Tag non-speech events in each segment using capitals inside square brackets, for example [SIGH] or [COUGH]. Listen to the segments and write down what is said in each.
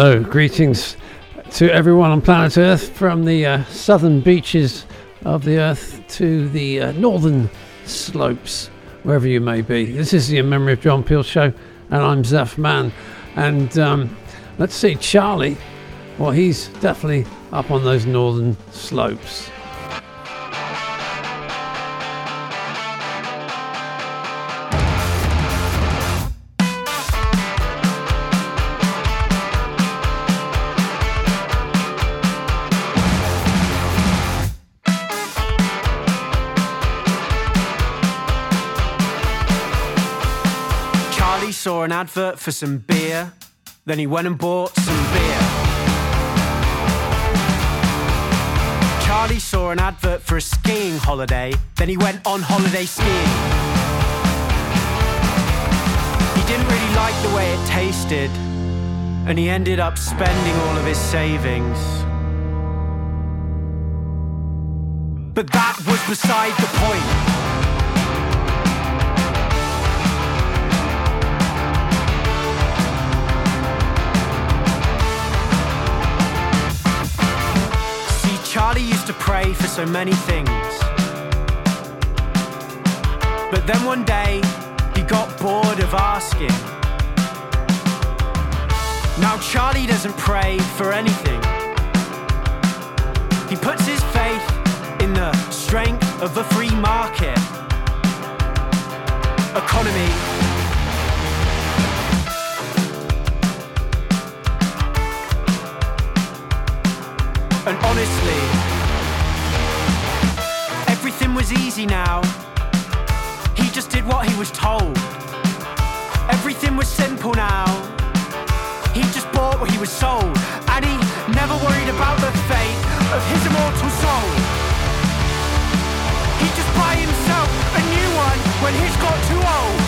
Hello, greetings to everyone on planet Earth from the uh, southern beaches of the Earth to the uh, northern slopes, wherever you may be. This is the In Memory of John Peel show, and I'm Zeph Mann. And um, let's see, Charlie, well, he's definitely up on those northern slopes. An advert for some beer. Then he went and bought some beer. Charlie saw an advert for a skiing holiday. Then he went on holiday skiing. He didn't really like the way it tasted. And he ended up spending all of his savings. But that was beside the point. Charlie used to pray for so many things. But then one day, he got bored of asking. Now, Charlie doesn't pray for anything. He puts his faith in the strength of the free market economy. And honestly, was easy now. He just did what he was told. Everything was simple now. He just bought what he was sold. And he never worried about the fate of his immortal soul. He just buy himself a new one when he's got too old.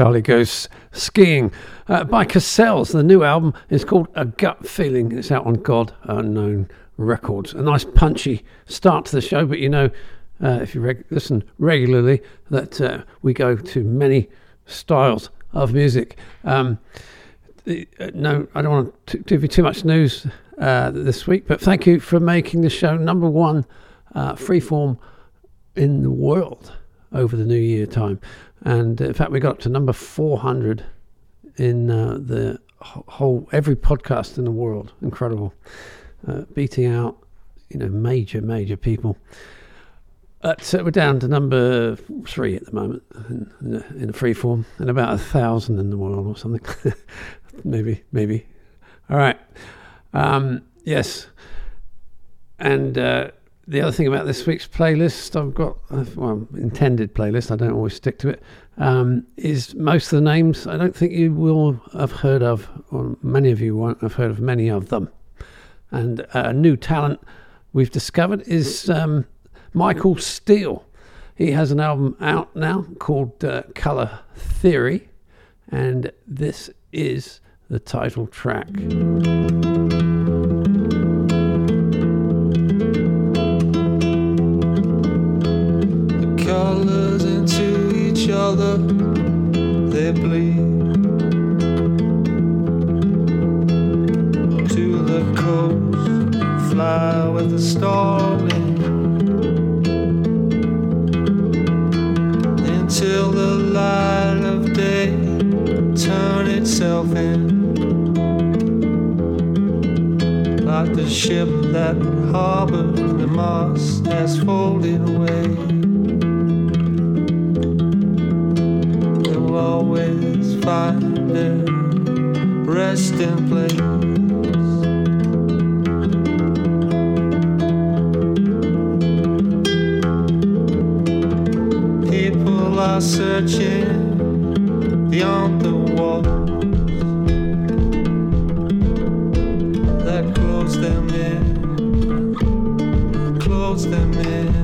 Charlie Goes Skiing uh, by Cassels. The new album is called A Gut Feeling. It's out on God Unknown Records. A nice punchy start to the show, but you know, uh, if you reg- listen regularly, that uh, we go to many styles of music. Um, uh, no, I don't want to give you too much news uh, this week, but thank you for making the show number one uh, freeform in the world over the New Year time. And in fact, we got to number 400 in uh, the whole, every podcast in the world. Incredible. Uh, beating out, you know, major, major people. Uh, so we're down to number three at the moment in, in, a, in free form, and about a thousand in the world or something. [LAUGHS] maybe, maybe. All right. Um, yes. And uh, the other thing about this week's playlist, I've got, uh, well, intended playlist, I don't always stick to it, um, is most of the names I don't think you will have heard of, or many of you won't have heard of many of them. And a new talent we've discovered is um, Michael Steele. He has an album out now called uh, Color Theory, and this is the title track. Other, they bleed. To the coast, fly with the starling. Until the light of day turn itself in. Like the ship that harbored the mast has folded away. Will always find their resting place. People are searching beyond the walls that close them in, close them in.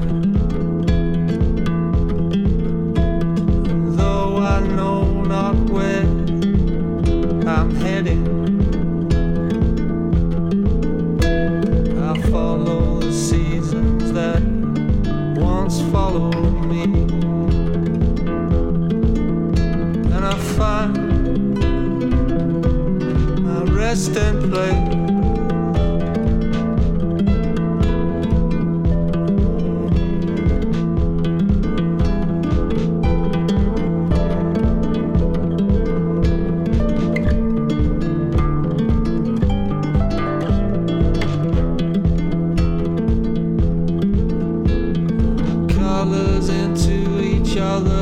My resting place. colors into each other.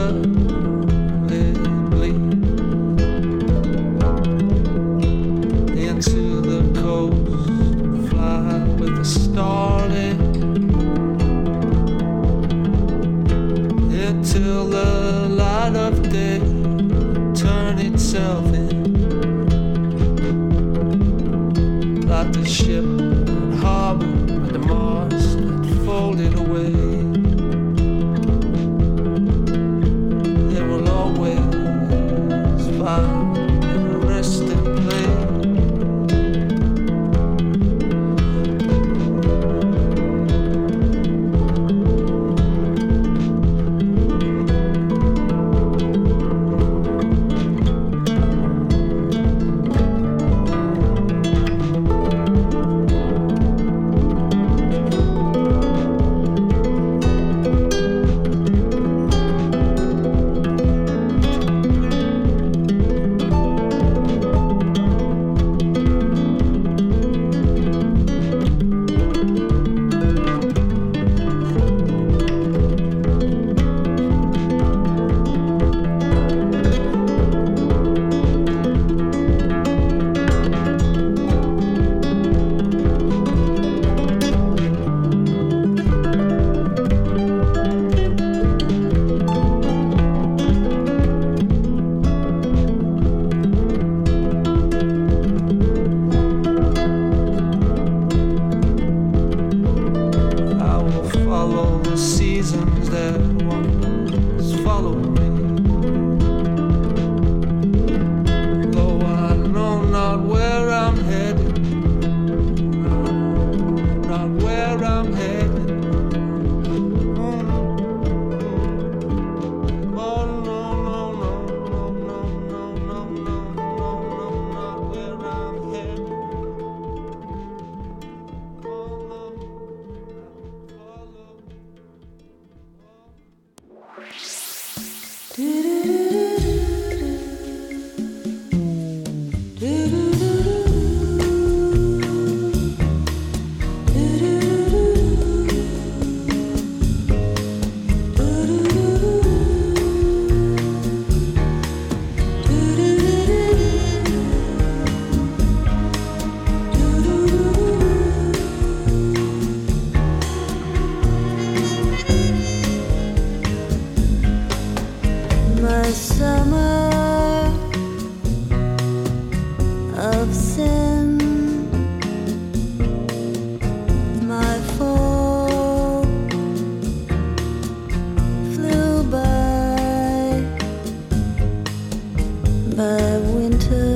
By winter.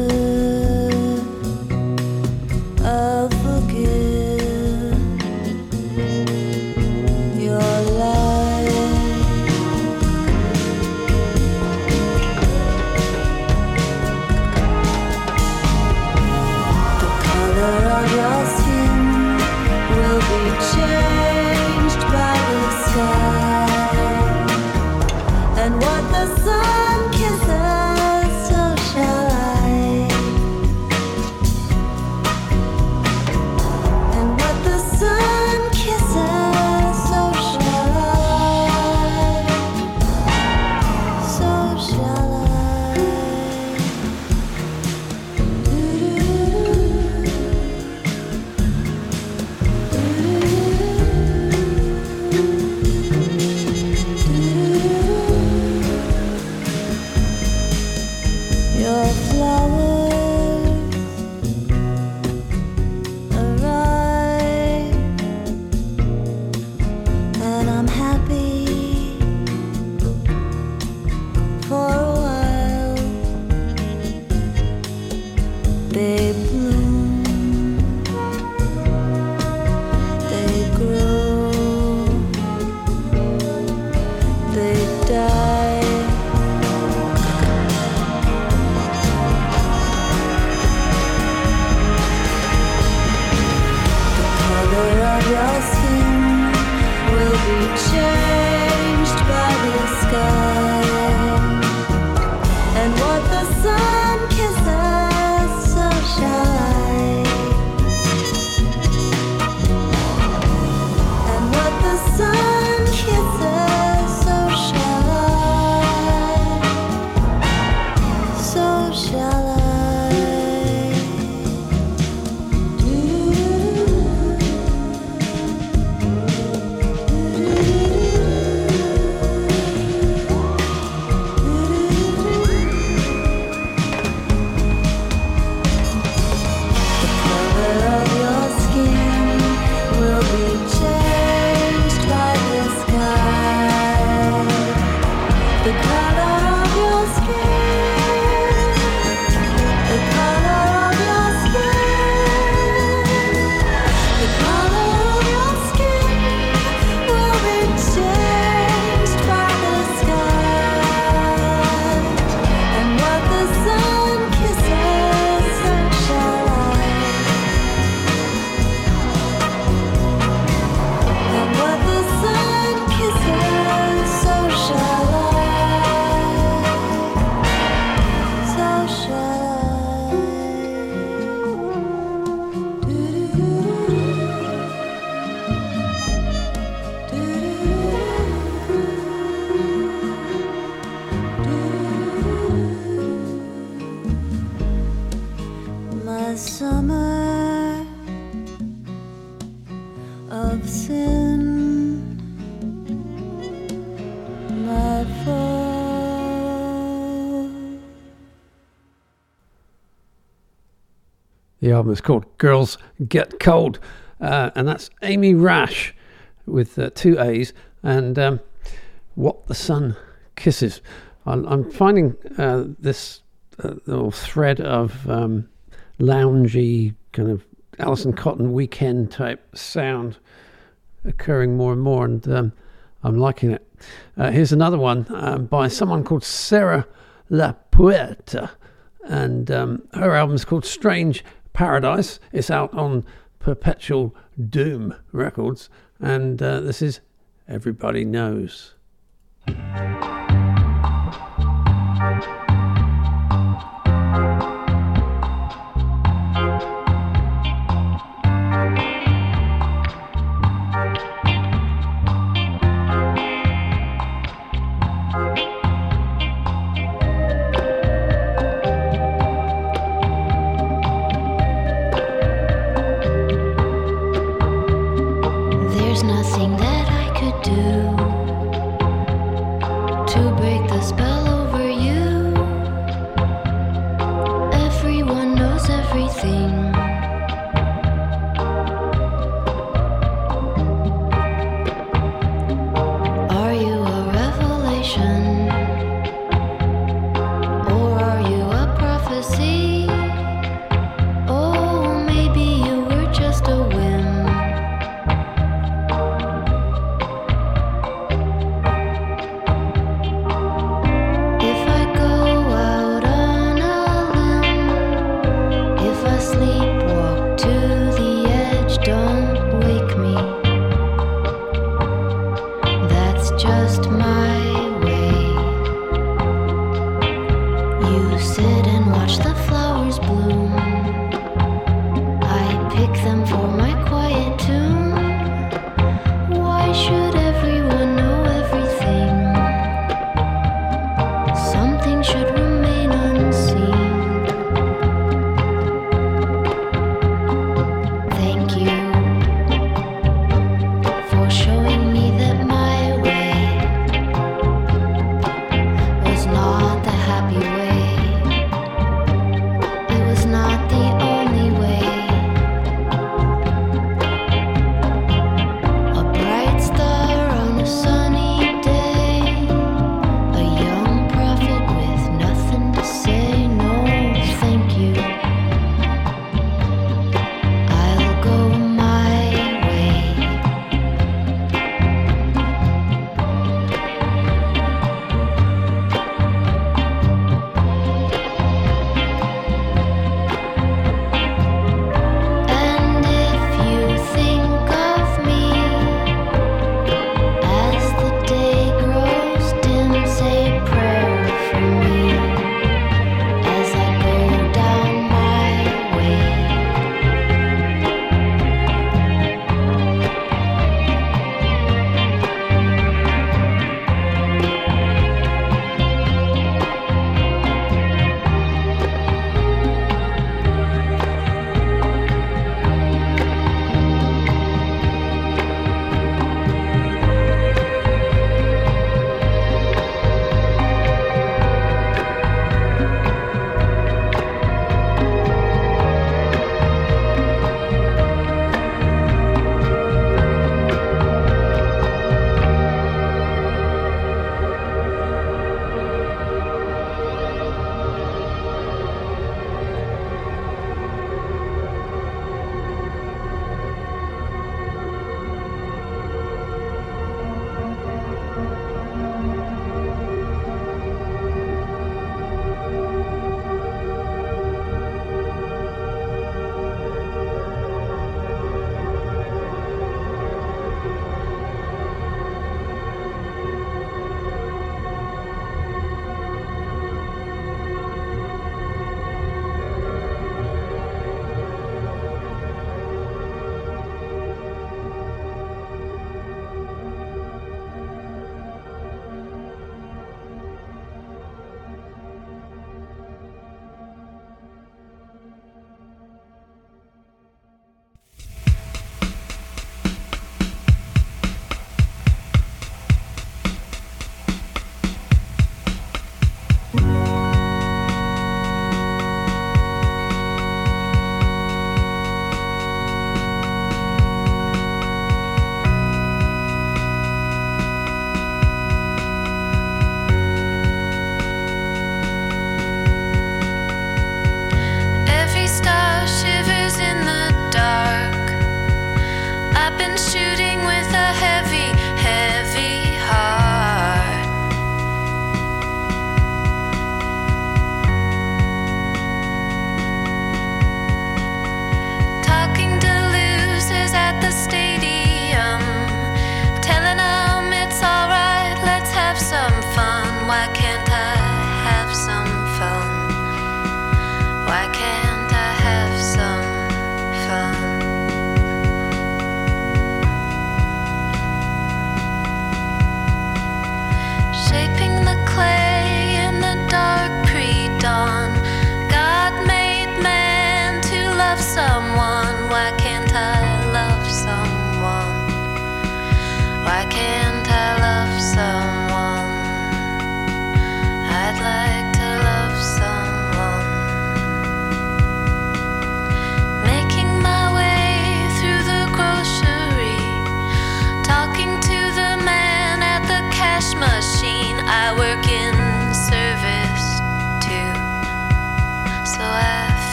The album is called Girls Get Cold, uh, and that's Amy Rash with uh, two A's and um, What the Sun Kisses. I'm, I'm finding uh, this uh, little thread of um, loungy, kind of Alison Cotton weekend type sound occurring more and more, and um, I'm liking it. Uh, here's another one um, by someone called Sarah La Puerta, and um, her album is called Strange Paradise. It's out on Perpetual Doom Records, and uh, this is Everybody Knows.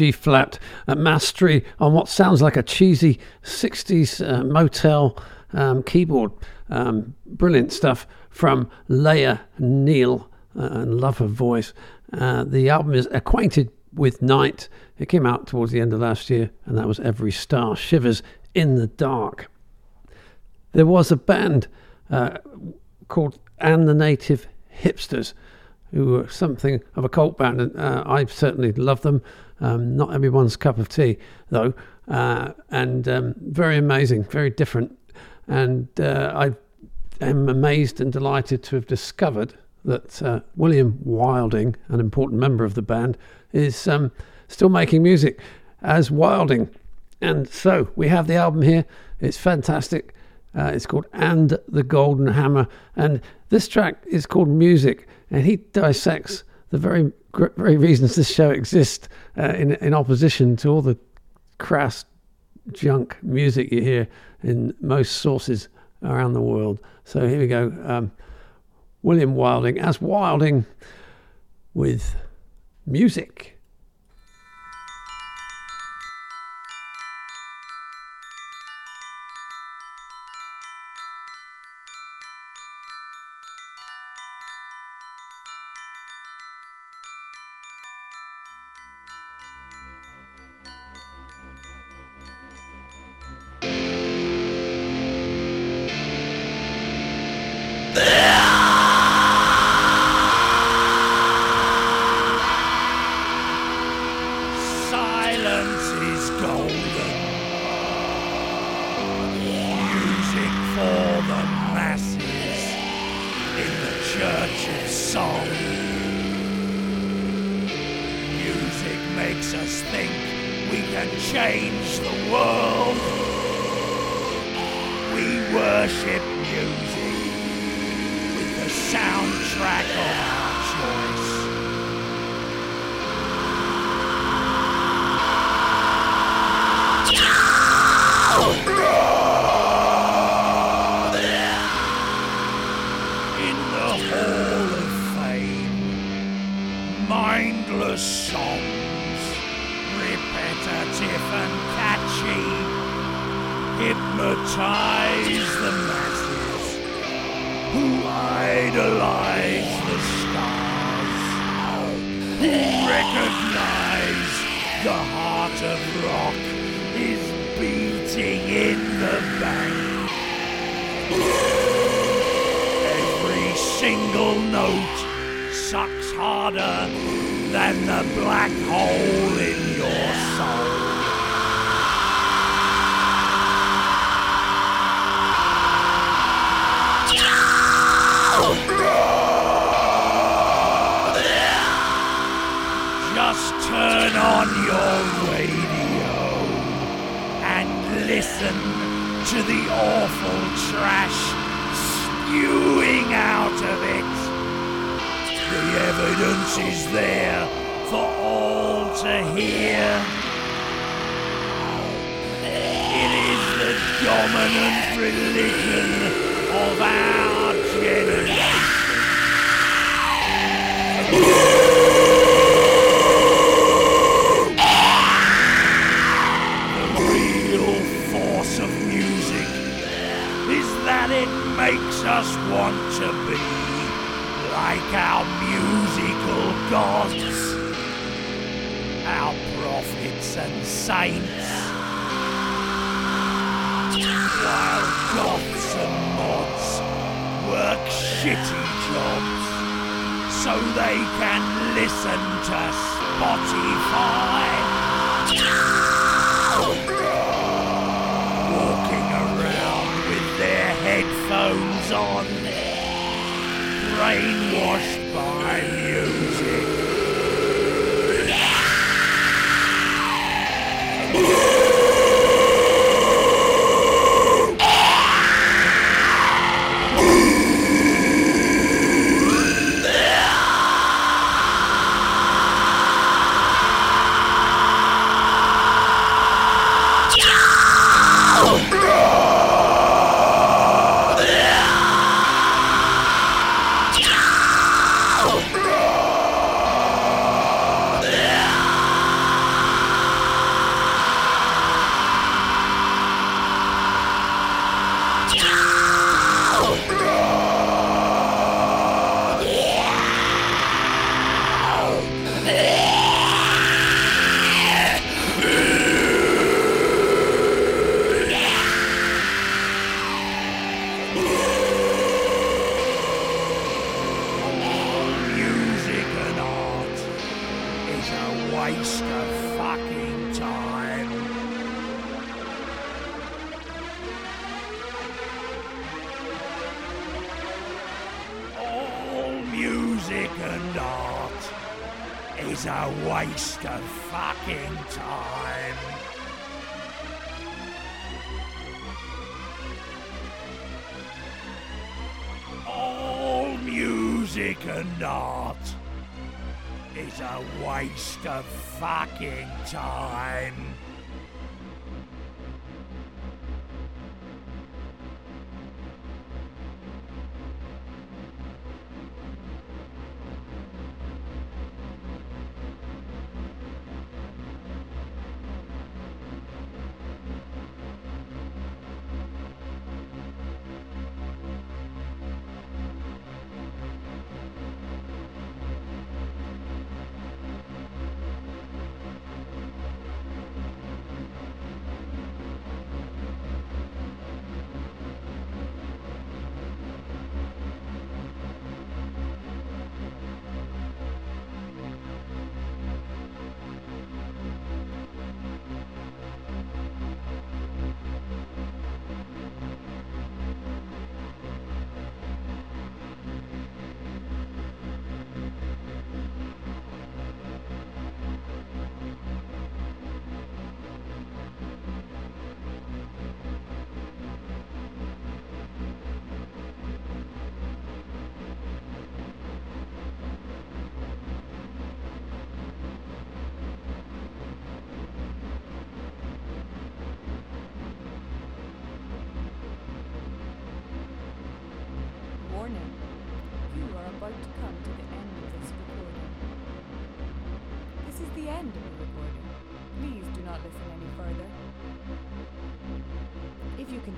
G flat, a mastery on what sounds like a cheesy 60s uh, motel um, keyboard. Um, brilliant stuff from Lael Neale uh, and love her voice. Uh, the album is Acquainted with Night. It came out towards the end of last year, and that was Every Star Shivers in the Dark. There was a band uh, called And the Native Hipsters, who were something of a cult band, and uh, I certainly love them. Um, not everyone's cup of tea, though, uh, and um, very amazing, very different. And uh, I am amazed and delighted to have discovered that uh, William Wilding, an important member of the band, is um, still making music as Wilding. And so we have the album here. It's fantastic. Uh, it's called And the Golden Hammer. And this track is called Music. And he dissects the very very reasons this show exists uh, in in opposition to all the crass junk music you hear in most sources around the world. So here we go. Um, William Wilding as Wilding with music. golden. Music for the masses in the church of song. Music makes us think we can change the world. We worship music with the soundtrack of our choice.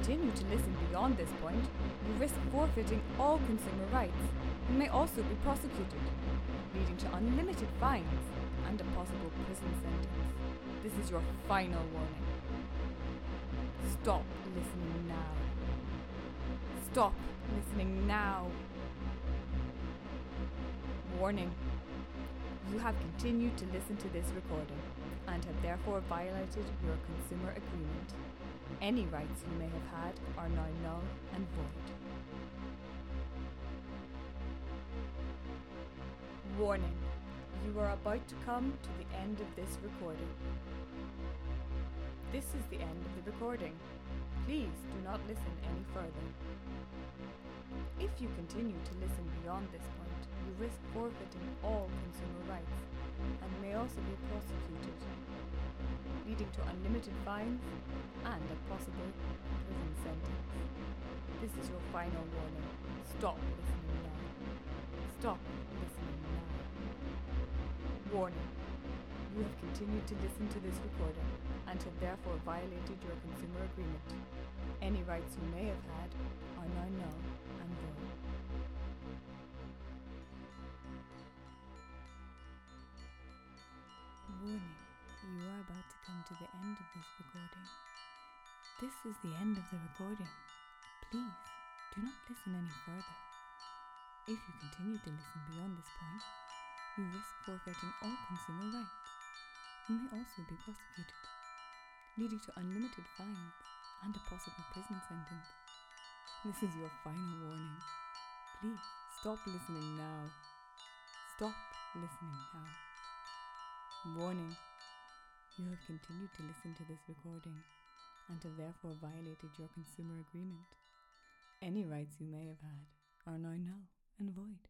Continue to listen beyond this point, you risk forfeiting all consumer rights and may also be prosecuted, leading to unlimited fines and a possible prison sentence. This is your final warning. Stop listening now. Stop listening now. Warning. You have continued to listen to this recording and have therefore violated your consumer agreement. Any rights you may have had are now null and void. Warning. You are about to come to the end of this recording. This is the end of the recording. Please do not listen any further. If you continue to listen beyond this point, you risk forfeiting all consumer rights and may also be prosecuted, leading to unlimited fines and a possible prison sentence. This is your final warning. Stop listening now. Stop listening now. Warning. You have continued to listen to this recording and have therefore violated your consumer agreement. Any rights you may have had are now null and void. Warning, you are about to come to the end of this recording. This is the end of the recording. Please do not listen any further. If you continue to listen beyond this point, you risk forfeiting all consumer rights and may also be prosecuted, leading to unlimited fines and a possible prison sentence. This is your final warning. Please stop listening now. Stop listening now. Warning. You have continued to listen to this recording and have therefore violated your consumer agreement. Any rights you may have had are now null and void.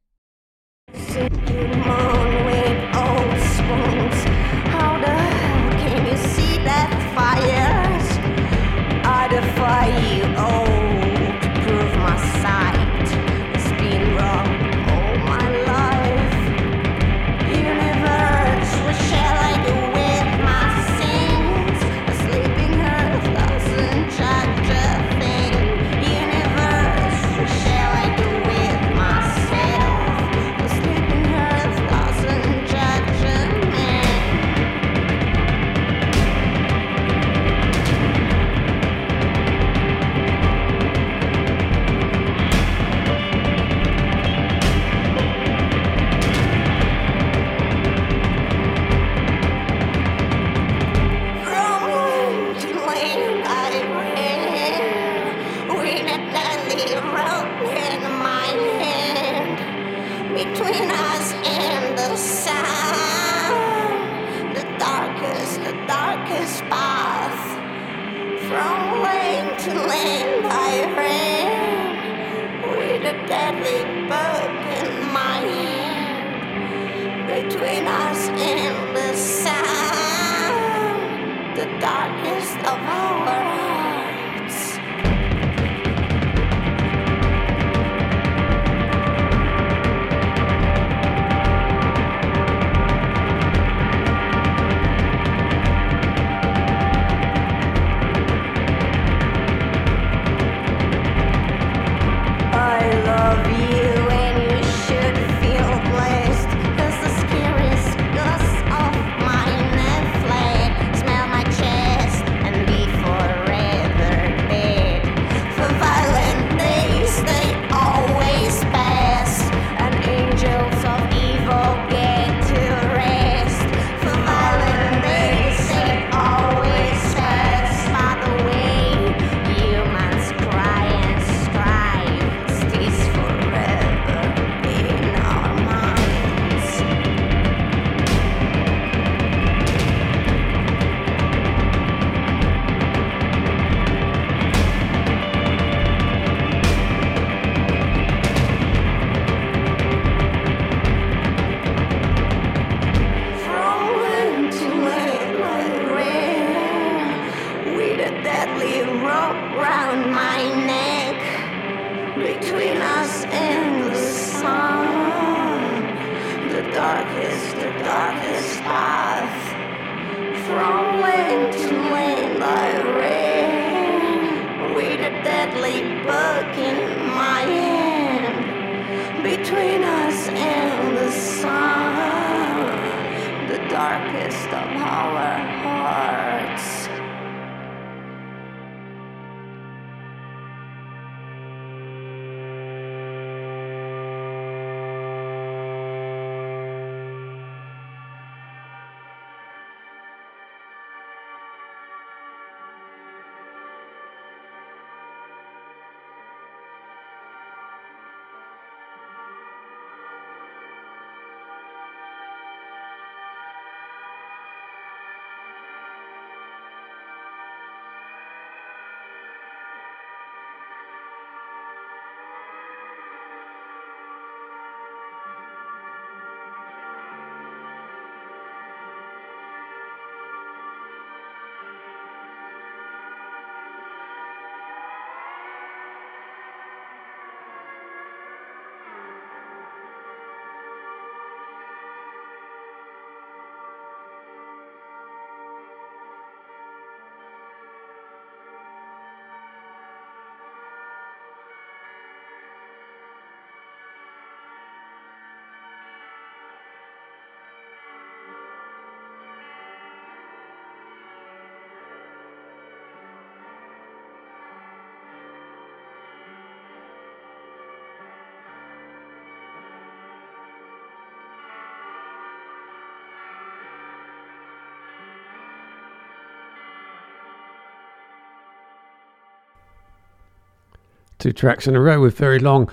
Two tracks in a row with very long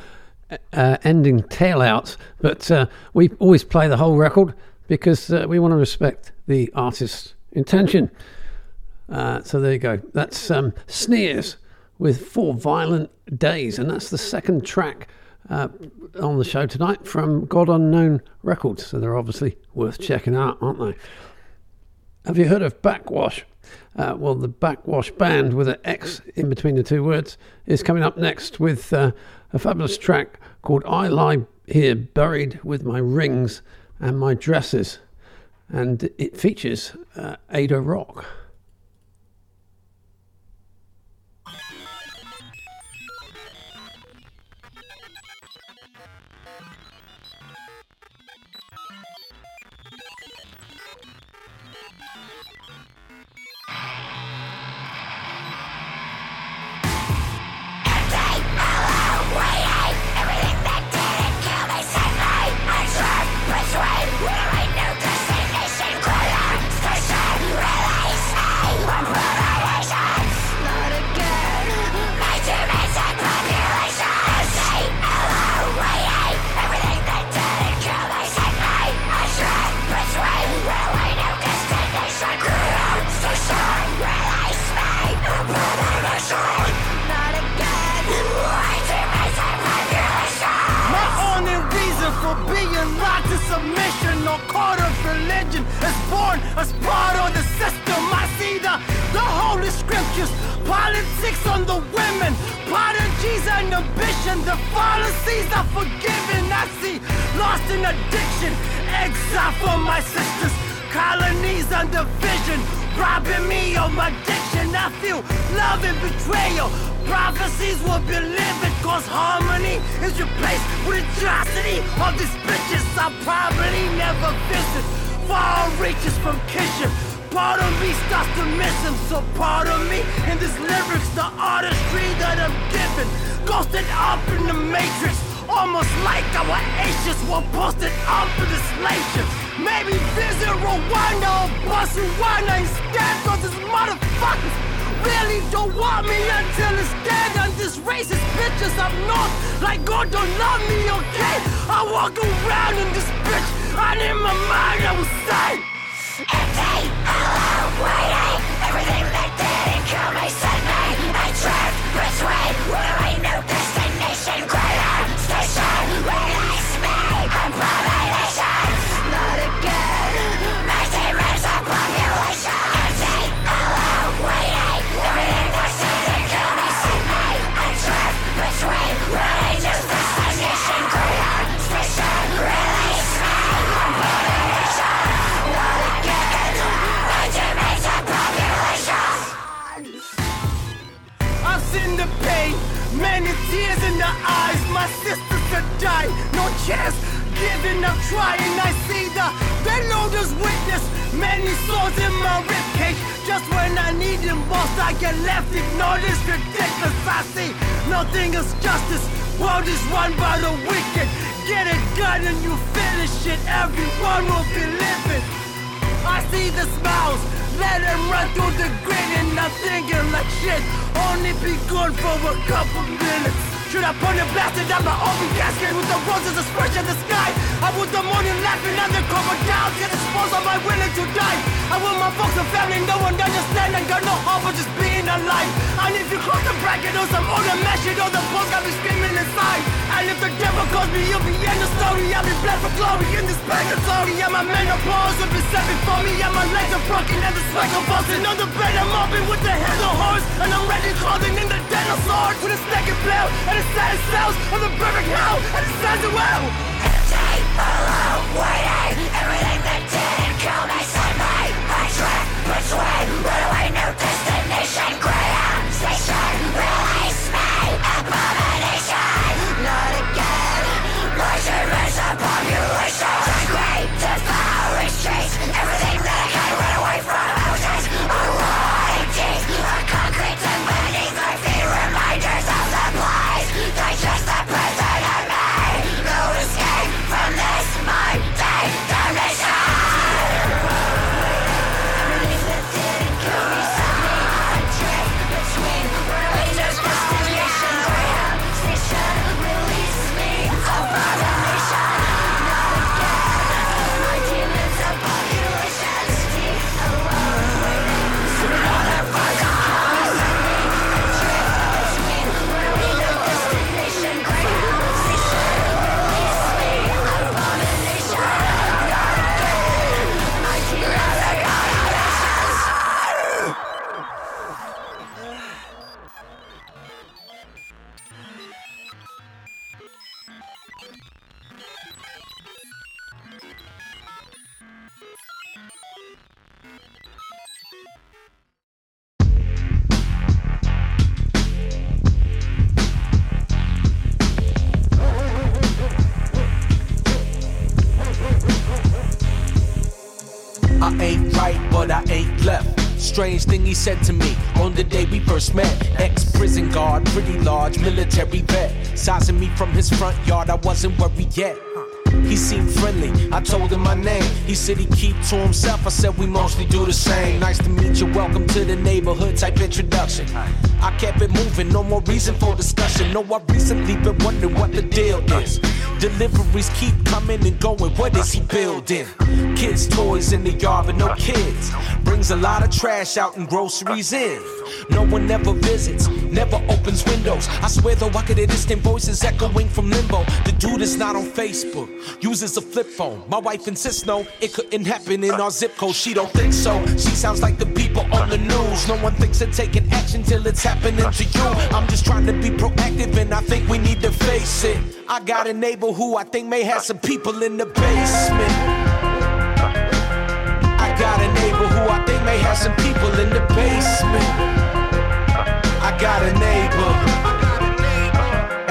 uh, ending tailouts. but uh, we always play the whole record because uh, we want to respect the artist's intention. Uh, so there you go. That's um, Sneers with Four Violent Days, and that's the second track uh, on the show tonight from God Unknown Records. So they're obviously worth checking out, aren't they? Have you heard of Backxwash? Uh, well, the Backxwash Band with an X in between the two words is coming up next with uh, a fabulous track called I Lie Here Buried with My Rings and My Dresses. And it features uh, Ada Rook. As part of the system. I see the, the holy scriptures, politics on the women, prodigies and ambition. The fallacies are forgiven. I see lost in addiction, exile for my sisters, colonies and division, robbing me of my diction. I feel love and betrayal. Prophecies will be living, cause harmony is replaced with atrocity of these bitches I probably never visit. Far reaches from Kishin. Part of me starts to miss him, so part of me in this lyrics, the artistry that I'm given, ghosted up in the matrix. Almost like our ashes were posted up in the slave ships. Maybe visit Rwanda or Botswana instead, cause these motherfuckers really don't want me until it's dead. And this racist bitches up north, like God don't love me, okay? I walk around in this bitch, and in my mind I was saying, Empty, hello, waiting. Everything they did and kill me sent me. I drift between many tears in the eyes. My sisters are dying, no chance. Giving up, trying. I see the bellowers witness. Many swords in my ribcage. Just when I need them most, I get left ignored. It's ridiculous. I see nothing is justice. World is run by the wicked. Get a gun and you finish it. Everyone will be living. I see the smiles, let them run through the grin and I'm thinking like shit. Only be good for a couple minutes. Should I put a blasted at my open casket with the roses that spread in the sky? I want the morning laughing and the cover down. Get exposed, am I willing to die? I want my folks and family, no one understand and got no hope of just being alive. And if you cross the bracket or some mesh, you know the boss got me screaming inside. And if the devil calls me, you'll be in the story. I'll be blessed for glory in this purgatory. And my menopause will be set before me. And my legs are broken and the sweat convulsing on the bed. I'm mopping with the head of horse. And I'm ready clothing in the swords. With a and blow the saddest cells of the perfect hell. And it says it well. Waiting, everything that didn't kill me set me adrift between runaway no destination Graham Station thing he said to me on the day we first met. Ex prison guard, pretty large military vet. Sizing me from his front yard, I wasn't worried yet. He seemed friendly, I told him my name. He said he keep to himself, I said we mostly do the same. Nice to meet you, welcome to the neighborhood type introduction. I kept it moving, no more reason for discussion. No, I recently been wondering what the deal is. Deliveries keep coming and going, what is he building? Kids' toys in the yard, but no kids. Brings a lot of trash out and groceries in. No one ever visits, never opens windows. I swear though, I could hear distant voices echoing from limbo. The dude is not on Facebook, uses a flip phone. My wife insists no, it couldn't happen in our zip code. She don't think so. She sounds like the people on the news. No one thinks of taking action till it's happening to you. I'm just trying to be proactive, and I think we need to face it. I got a neighbor who I think may have some people in the basement. I got a neighbor who I think may have some people in the basement. I got a neighbor.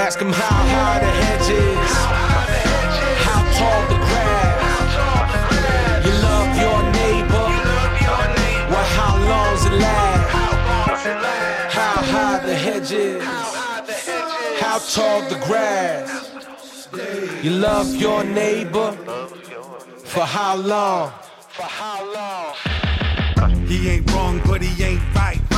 Ask him how high the hedge is, how tall the grass. You love your neighbor. Well, how long's it last? How high the hedge is, how tall the grass. You love your neighbor. For how long? He ain't wrong, but he ain't right.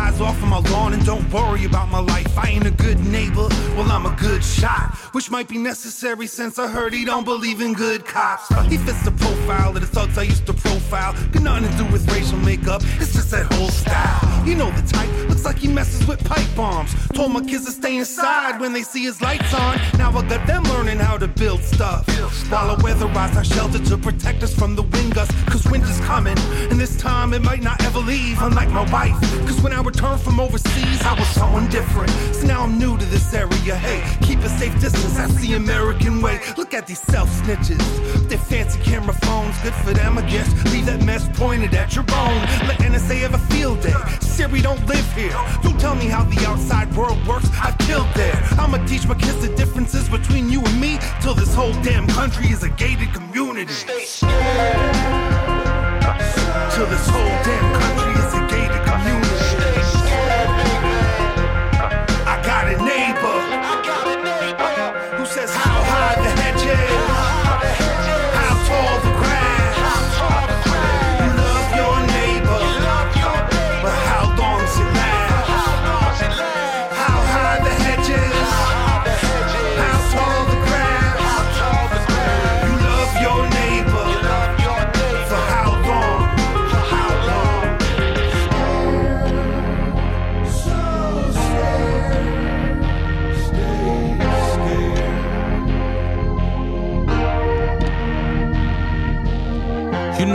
Eyes off of my lawn and don't worry about my life. I ain't a good neighbor, well, I'm a good shot. Which might be necessary since I heard he don't believe in good cops. He fits the profile of the thugs I used to profile. Got nothing to do with racial makeup, it's just that whole style. You know the type, looks like he messes with pipe bombs. Told my kids to stay inside when they see his lights on. Now I got them learning how to build stuff. While I weatherize our shelter to protect us from the wind gusts. Cause winter's coming, and this time it might not ever leave. Unlike my wife, cause when I returned from overseas, I was someone different. So now I'm new to this area. Hey, keep a safe distance, that's the American way. Look at these self snitches. Their fancy camera phones, good for them, I guess. Leave that mess pointed at your bone. Let NSA have a field day. Siri don't live here. Don't tell Tell me how the outside world works, I've killed there. I'ma teach my kids the differences between you and me till this whole damn country is a gated community. Stay scared. Till this whole damn country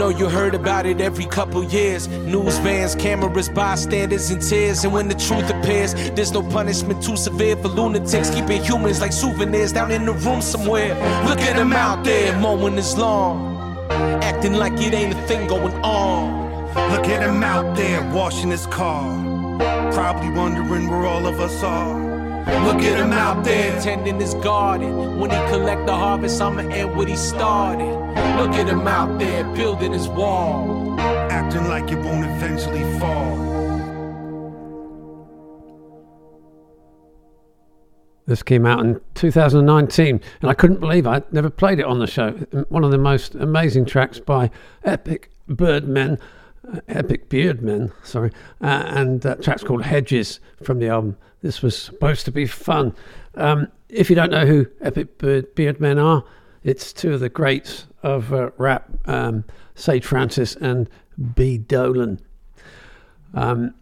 know you heard about it every couple years. News vans, cameras, bystanders, and tears. And when the truth appears, there's no punishment too severe for lunatics. Keeping humans like souvenirs down in the room somewhere. Look at them out there, mowing his lawn. Acting like it ain't a thing going on. Look at him out there washing his car. Probably wondering where all of us are. Look at him out there. tending his garden. When he collect the harvest, I'ma end what he started. Look at him out there building his wall. Acting like it won't eventually fall. This came out in 2019, and I couldn't believe I'd never played it on the show. One of the most amazing tracks by Epic Birdmen, uh, Epic Beardmen, sorry, uh, and that track's called Hedges from the album. This was supposed to be fun. Um, if you don't know who Epic Bird, Beardmen are, it's two of the greats of uh, rap, um, Sage Francis and B. Dolan. Um,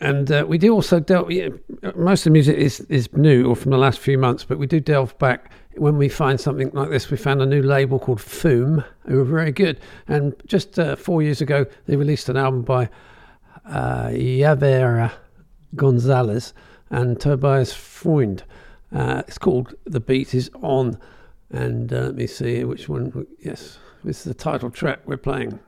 and uh, we do also delve. Yeah, most of the music is is new or from the last few months, but we do delve back when we find something like this. We found a new label called Foom, who are very good. And just uh, four years ago, they released an album by uh, Yavera Gonzalez and Tobias Freund. Uh, it's called "The Beat Is On," and uh, let me see which one. Yes, this is the title track we're playing.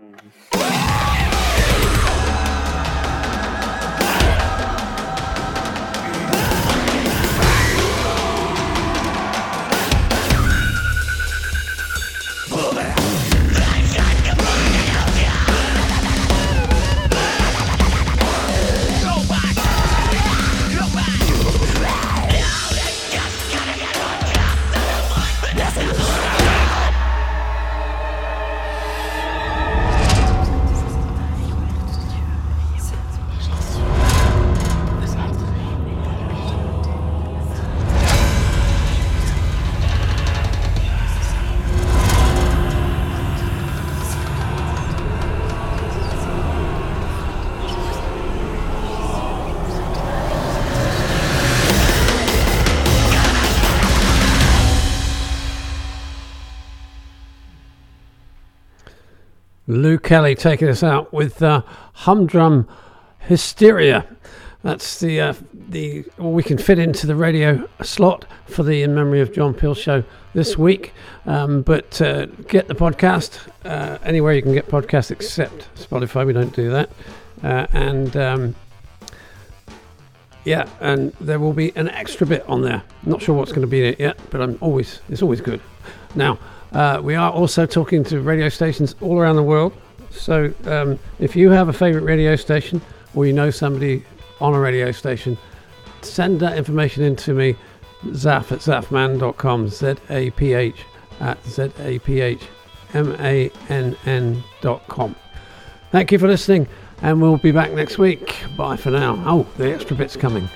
Lou Kelly taking us out with uh, Humdrum Hysteria. That's the uh, the all we can fit into the radio slot for the In Memory of John Peel show this week. Um, but uh, get the podcast uh, anywhere you can get podcasts except Spotify. We don't do that. Uh, and um, yeah, and there will be an extra bit on there. Not sure what's going to be in it yet, but I'm always it's always good. Now uh, we are also talking to radio stations all around the world. So um, if you have a favourite radio station or you know somebody on a radio station, send that information in to me, zaph at zaphmann.com, Z A P H at Z A P H M A N N.com. Thank you for listening, and we'll be back next week. Bye for now. Oh, the extra bit's coming.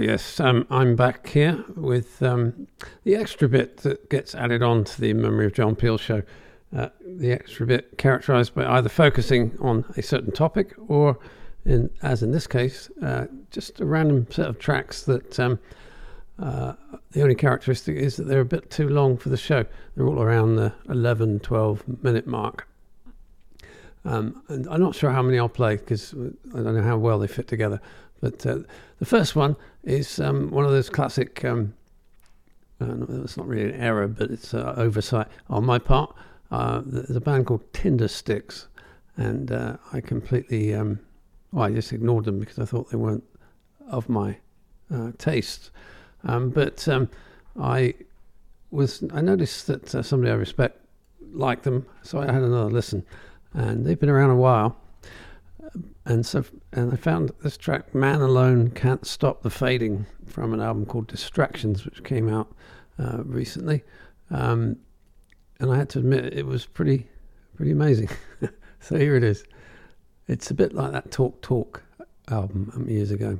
Yes, um, I'm back here with um, the extra bit that gets added on to the Memory of John Peel show. Uh, the extra bit characterized by either focusing on a certain topic or, in, as in this case, uh, just a random set of tracks that um, uh, the only characteristic is that they're a bit too long for the show. They're all around the 11, 12 minute mark. Um, and I'm not sure how many I'll play because I don't know how well they fit together. But uh, the first one is um, one of those classic. Um, uh, it's not really an error, but it's an oversight on my part. Uh, there's a band called Tindersticks, and uh, I completely, um, well, I just ignored them because I thought they weren't of my uh, taste. Um, but um, I was, I noticed that uh, somebody I respect liked them, so I had another listen, and they've been around a while and so and I found this track "Man Alone Can't Stop the Fading" from an album called Distractions, which came out uh, recently, um, and I had to admit it was pretty pretty amazing. [LAUGHS] so here it is. It's a bit like that Talk Talk album um, years ago.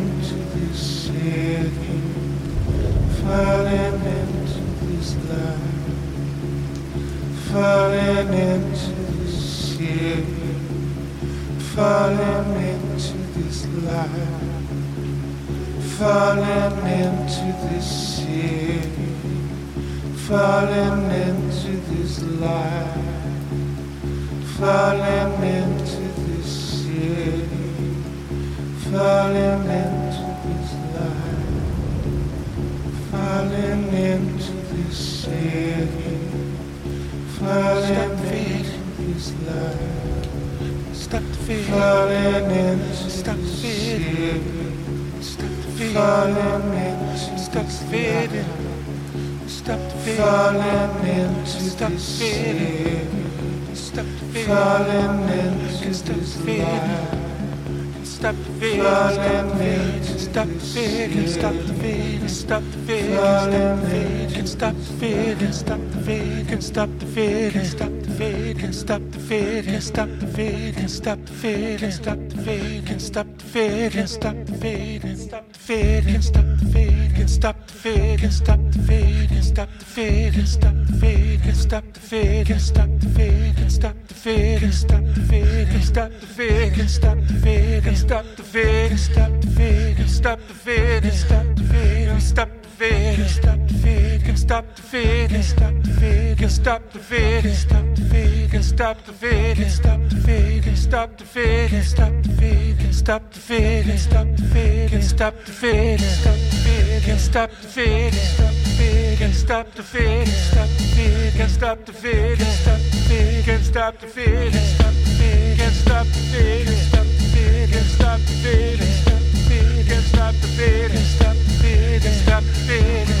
Into this city, falling into this life, falling into this city, falling into this life, falling into this city, falling into this falling into this falling into this life, falling into this city, falling into this life. Stop the fear. Falling into Stop the fear. Stop the fear. Falling into Stop the fear. Stop the fear. Falling into Stop the fear. Stop the fear. Falling into the fear. Stop the into Stop the fear. Stop the fear. Stop the fear. Stop the fear. Stop the fear. Stop the fear. Stop the fear. Stop the fear. Stop the fear. Stop the fear. Stop the fear. Stop the fear. Stop the fear. Stop the fear. Stop the fear. Stop the fear. Stop the fear. Stop the the fear. Stop the the fear. Stop the the fear. Stop the the fear. Stop the the fear. Stop the the fear. Stop the the fear. Stop the the fear. Stop the the fear. Stop the fear. Stop stop the the fading, stop the the fading, stop the the fading, stop the fading, stop the stop the stop the the fading, stop the the fading, stop the stop the stop the the fading, stop the the fading, stop the stop the stop the fading, stop the stop the fading, stop the stop the fading, stop the the fading, stop the fading, stop the stop the stop the fading, stop the the fading, stop the fading, stop the stop the stop the fading, stop the the fading, stop the fading, stop the the fading, stop the fading, stop the the fading, stop the fading, stop the fading, stop the fading, stop the fading, stop the fading,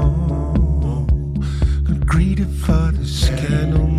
father's yeah. candle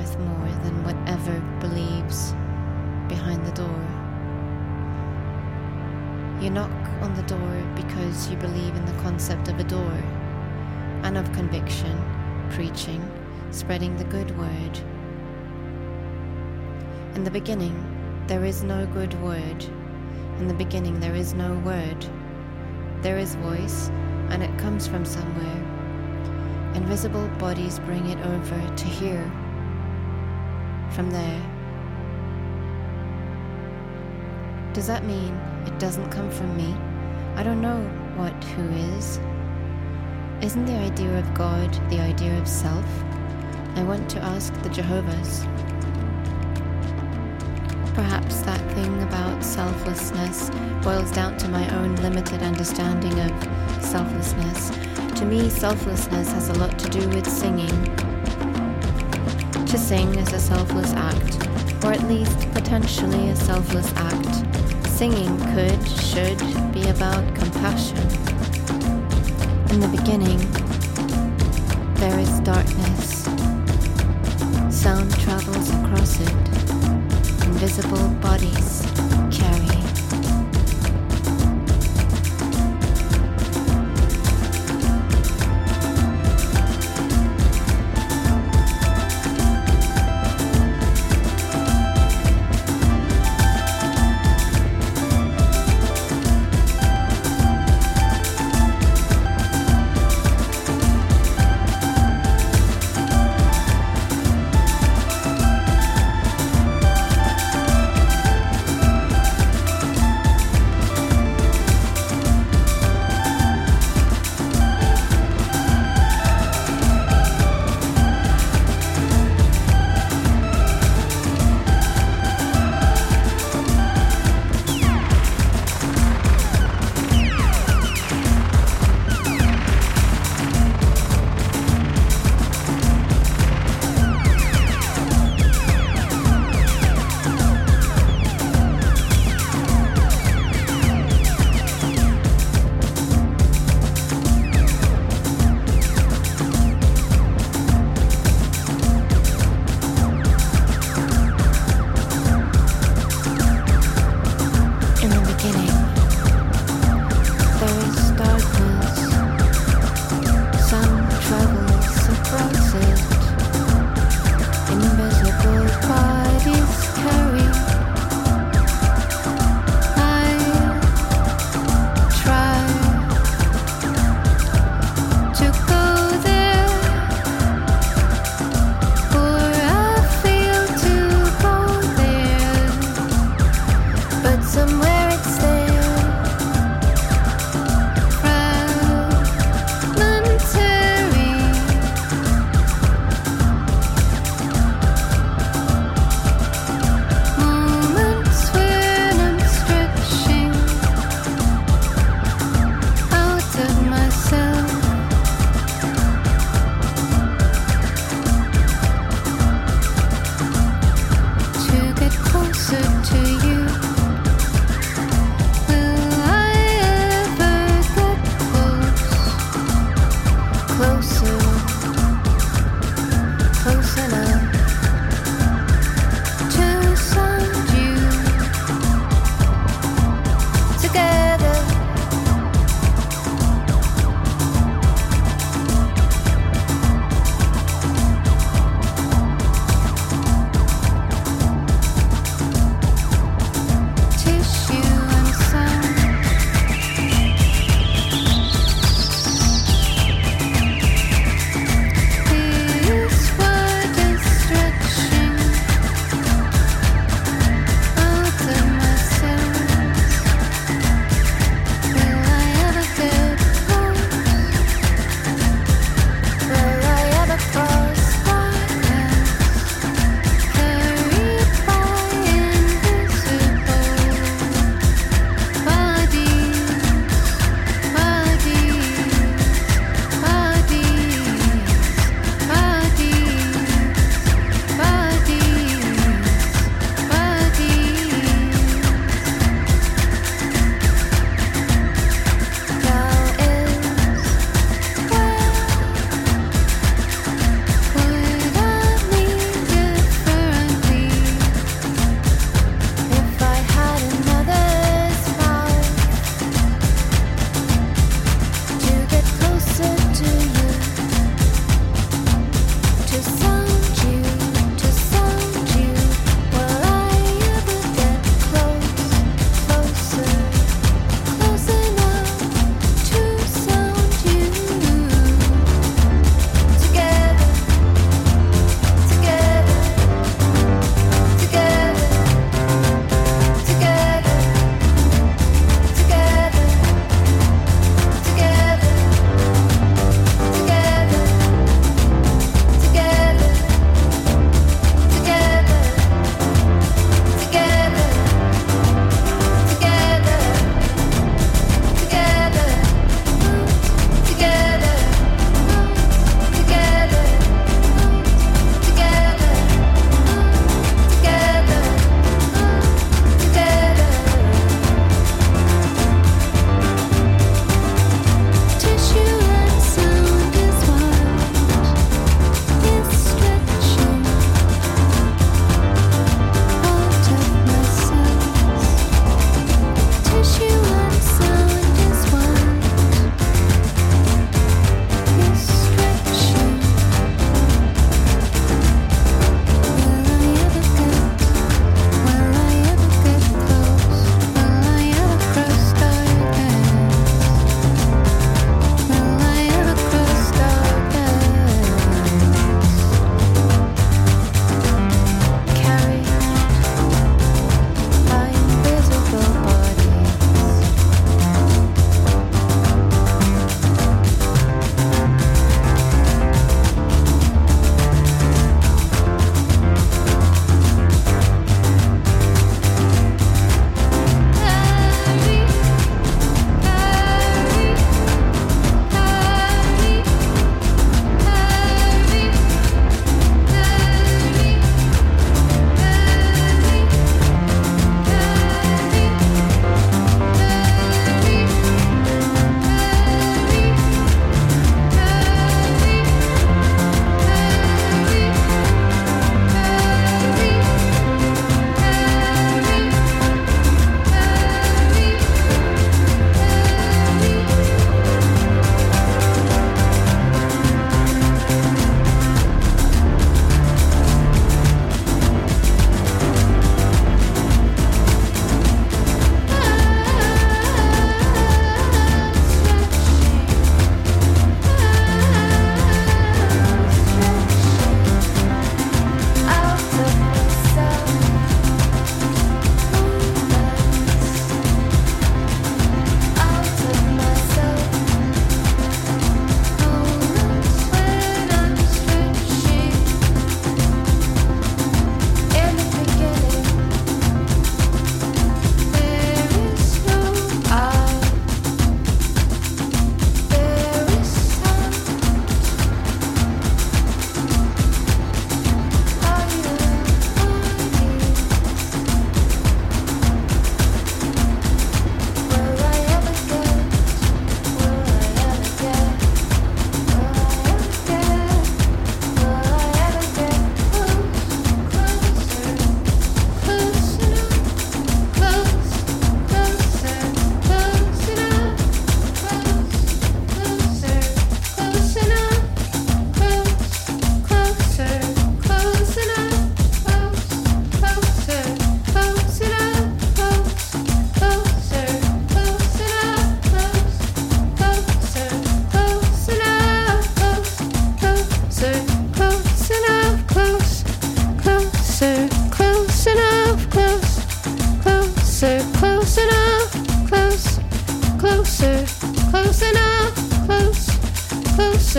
worth more than whatever believes behind the door. You knock on the door because you believe in the concept of a door and of conviction, preaching, spreading the good word. In the beginning, there is no good word. In the beginning, there is no word. There is voice, and it comes from somewhere. Invisible bodies bring it over to here. From there. Does that mean it doesn't come from me? I don't know what who is. Isn't the idea of God the idea of self? I want to ask the Jehovah's. Perhaps that thing about selflessness boils down to my own limited understanding of selflessness. To me, selflessness has a lot to do with singing. To sing is a selfless act, or at least potentially a selfless act. Singing could, should be about compassion. In the beginning, there is darkness. Sound travels across it. Invisible bodies carry.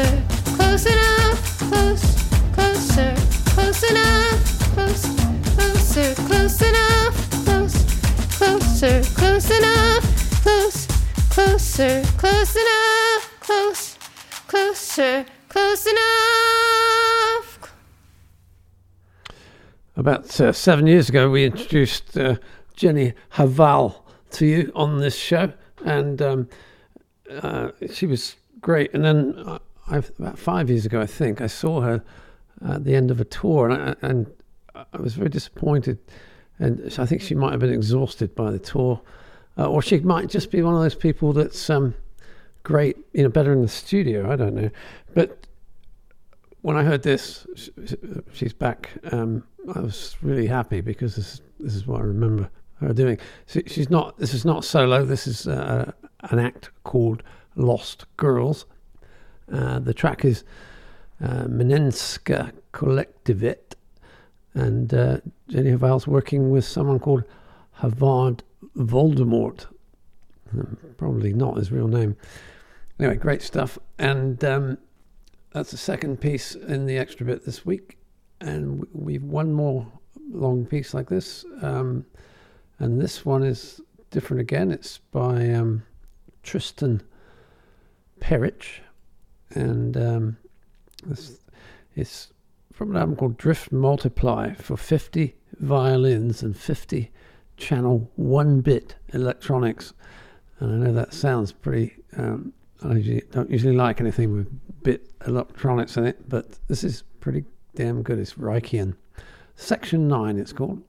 Closer, close enough, close, closer, close enough, close, closer, close enough, close, closer, close enough, close, closer, close enough, close, closer, close enough. About uh, seven years ago, we introduced uh, Jenny Hval to you on this show, and um, uh, she was great. And then uh, I've, about five years ago, I think, I saw her at the end of a tour, and I, and I was very disappointed. And I think she might have been exhausted by the tour, uh, or she might just be one of those people that's um, great, you know, better in the studio. I don't know, but when I heard this, sh- sh- she's back. Um, I was really happy because this, this is what I remember her doing. She, she's not. This is not solo. This is uh, an act called Lost Girls. Uh, the track is uh, Menenska Kollektivet, and uh, Jenny Hval's working with someone called Havard Voldemort. Um, Probably not his real name. Anyway, great stuff. And um, that's the second piece in the extra bit this week. And we've one more long piece like this. Um, and this one is different again. It's by um, Tristan Perich. And um, it's, it's from an album called Drift Multiply for 50 violins and 50 channel one bit electronics. And I know that sounds pretty. Um, I don't usually like anything with bit electronics in it, but this is pretty damn good. It's Reichian. Section 9, it's called.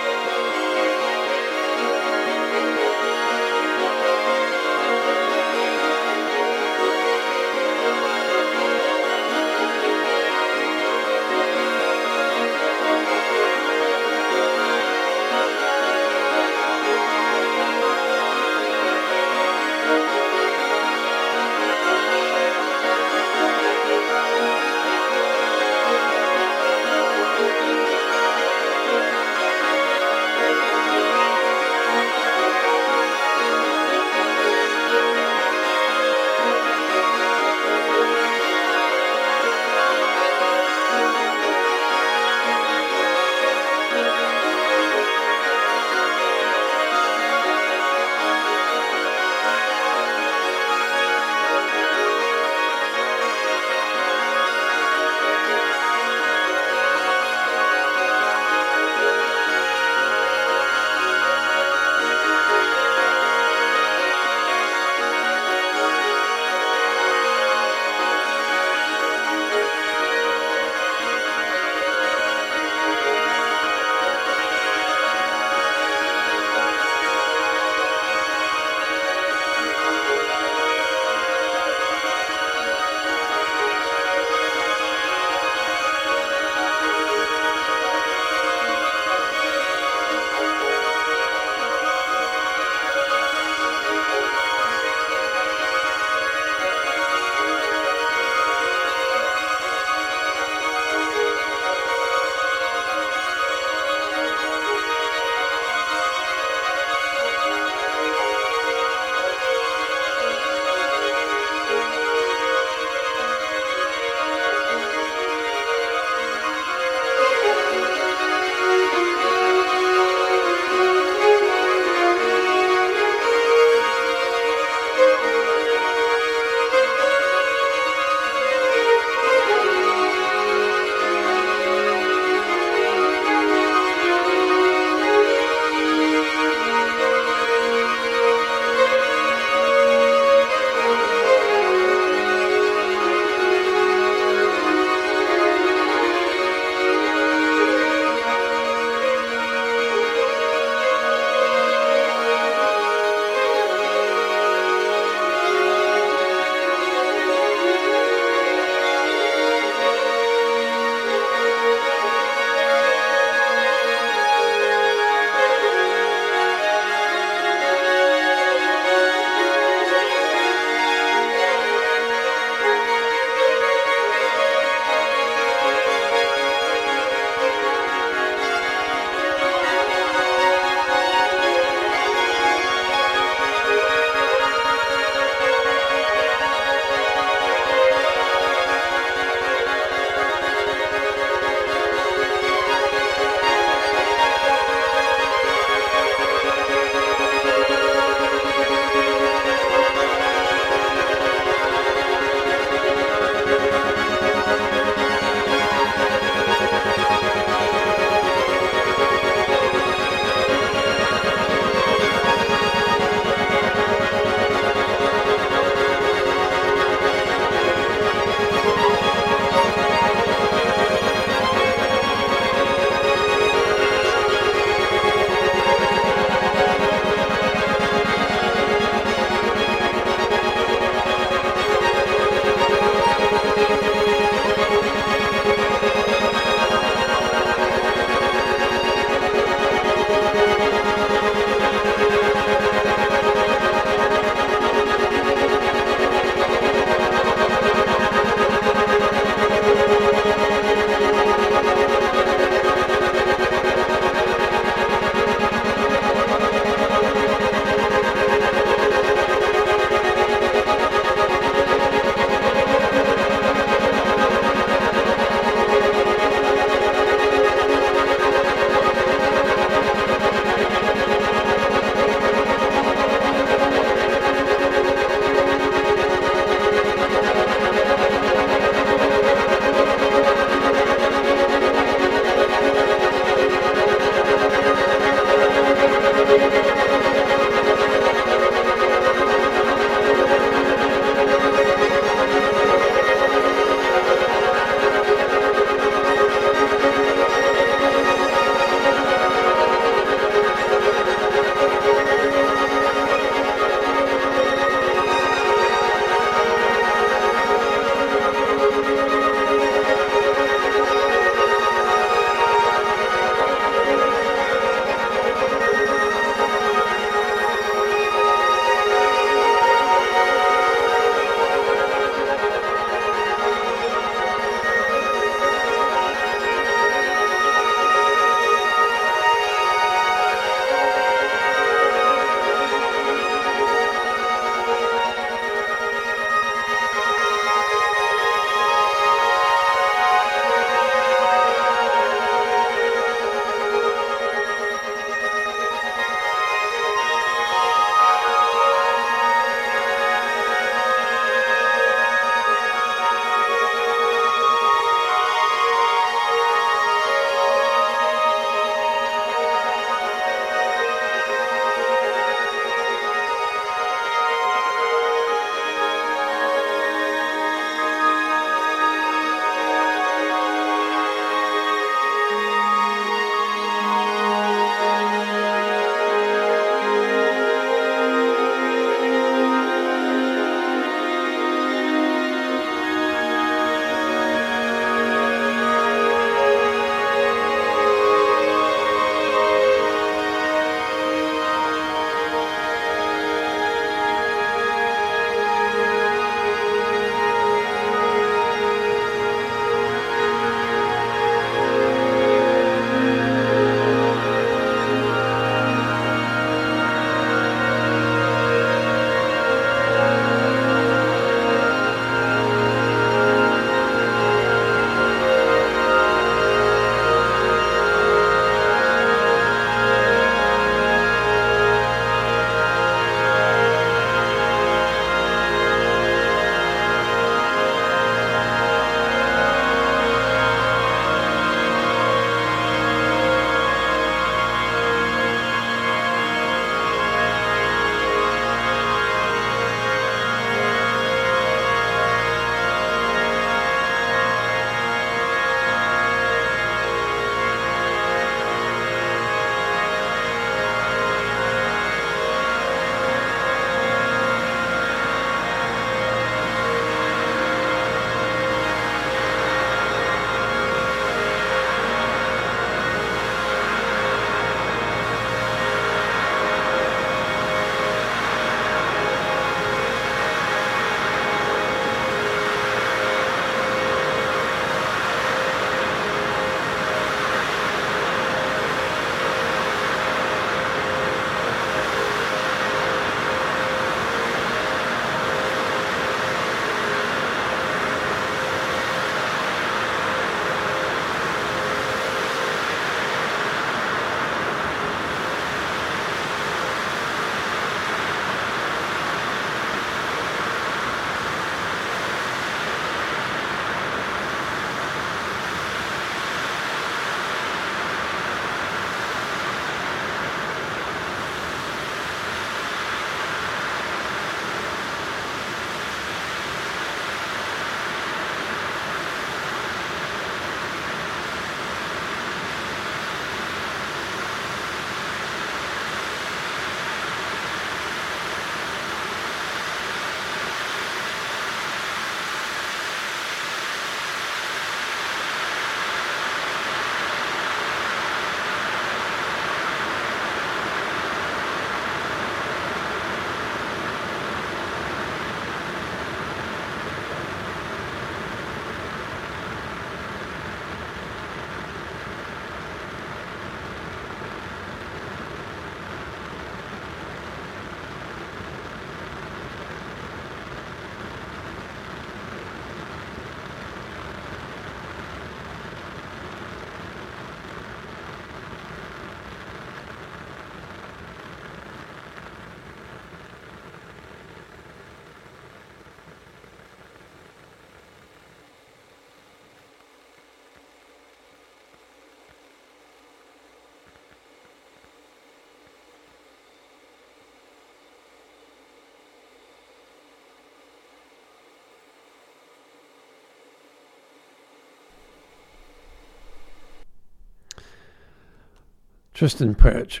Tristan Perich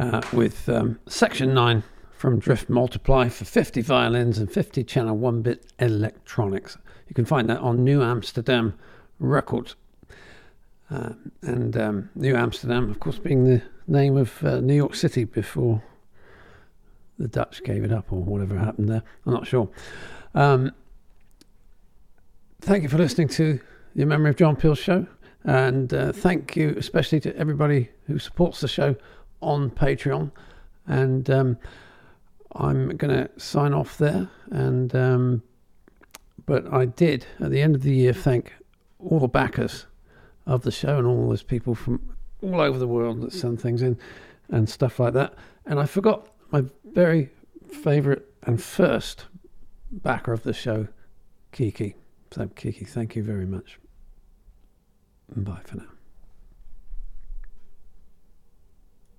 uh, with um, Section 9 from Drift Multiply for 50 violins and 50 channel 1 bit electronics. You can find that on New Amsterdam Records. Uh, and um, New Amsterdam, of course, being the name of uh, New York City before the Dutch gave it up or whatever happened there. I'm not sure. Um, thank you for listening to the Memory of John Peel show. And uh, thank you especially to everybody who supports the show on Patreon. And um, I'm going to sign off there. And um, but I did at the end of the year thank all the backers of the show and all those people from all over the world that send things in and stuff like that. And I forgot my very favourite and first backer of the show, Kiki. So Kiki, thank you very much. Bye for now.